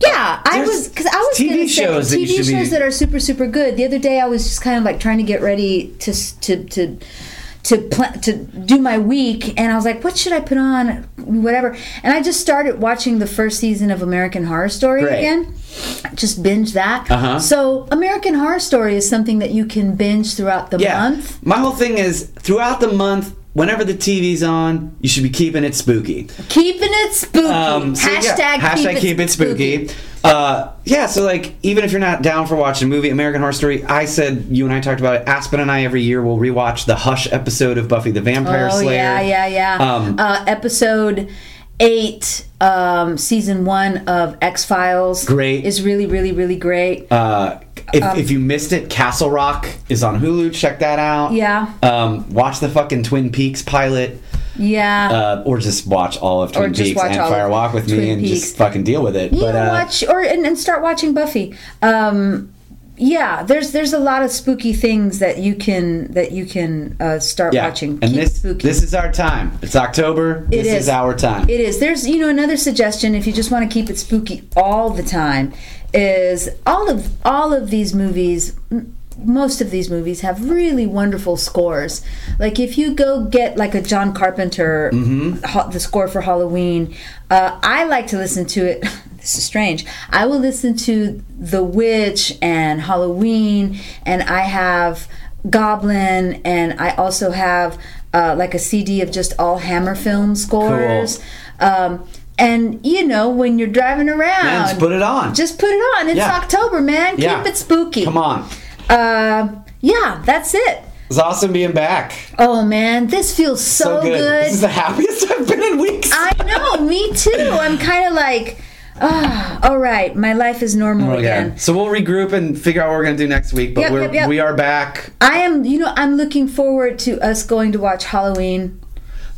Yeah, I was because I was
TV
gonna say
shows that
TV shows
be-
that are super super good. The other day I was just kind of like trying to get ready to to to to pl- to do my week, and I was like, what should I put on? Whatever, and I just started watching the first season of American Horror Story
Great.
again. Just binge that.
Uh-huh.
So American Horror Story is something that you can binge throughout the
yeah.
month.
My whole thing is throughout the month, whenever the TV's on, you should be keeping it spooky.
Keeping it spooky.
Um, so, yeah,
hashtag,
hashtag keep, it spooky. Uh, yeah, so like even if you're not down for watching a movie, American Horror Story, I said you and I talked about it. Aspen and I every year will rewatch the Hush episode of Buffy the Vampire
Oh
Slayer.
yeah, yeah, yeah.
Um,
uh, episode eight, um, season one of X Files.
Great.
is really, really, really great.
Uh, if,
Um,
if you missed it, Castle Rock is on Hulu. Check that out.
Yeah.
Um, watch the fucking Twin Peaks pilot,
yeah.
uh, or just watch all of Twin Peaks and Fire Walk with
Twin
me and just fucking deal with it.
yeah,
but uh,
watch or and, and start watching Buffy. Um, yeah, there's there's a lot of spooky things that you can that you can uh, start
yeah,
watching.
and
Keep
this
spooky.
this is our time. It's October.
It
this is.
is.
our time.
It is. There's, you know, another suggestion if you just want to keep it spooky all the time is all of all of these movies most of these movies have really wonderful scores. Like if you go get like a John Carpenter ho- the score for Halloween, uh, I like to listen to it. This is strange. I will listen to The Witch and Halloween, and I have Goblin, and I also have uh, like a CD of just all Hammer film scores. Um, and you know, when you're driving around,
Man, just put it on.
just put it on. It's
Yeah.
October, man. Keep
Yeah.
it spooky.
Come on.
Uh, yeah, that's it.
It's awesome being back.
Oh man, this feels so, good.
This is the happiest I've been in weeks.
I know, me too. I'm kind of like, ah, all right, my life is normal again.
again. So we'll regroup and figure out what we're gonna do next week. But
Yep,
we're
yep, yep.
we are back.
I am, you know, I'm looking forward to us going to watch Halloween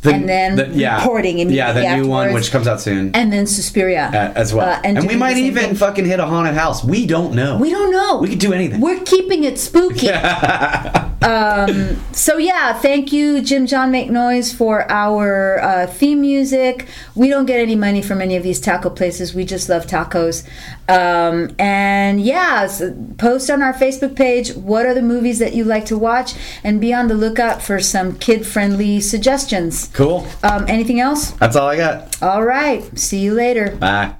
The-
And then reporting
Yeah, the new one which comes out soon
and then Suspiria
uh, as well.
Uh,
and we might even
thing.
fucking hit a haunted house. We don't know.
We don't know.
We could do anything.
We're keeping it spooky. um, so yeah, thank you, Jim John Make Noise, for our uh, theme music. We don't get any money from any of these taco places. We just love tacos. Um, and yeah, so post on our Facebook page what are the movies that you like to watch, and be on the lookout for some kid-friendly suggestions.
cool.
Um, anything else?
That's all I got.
All right. See you later.
Bye.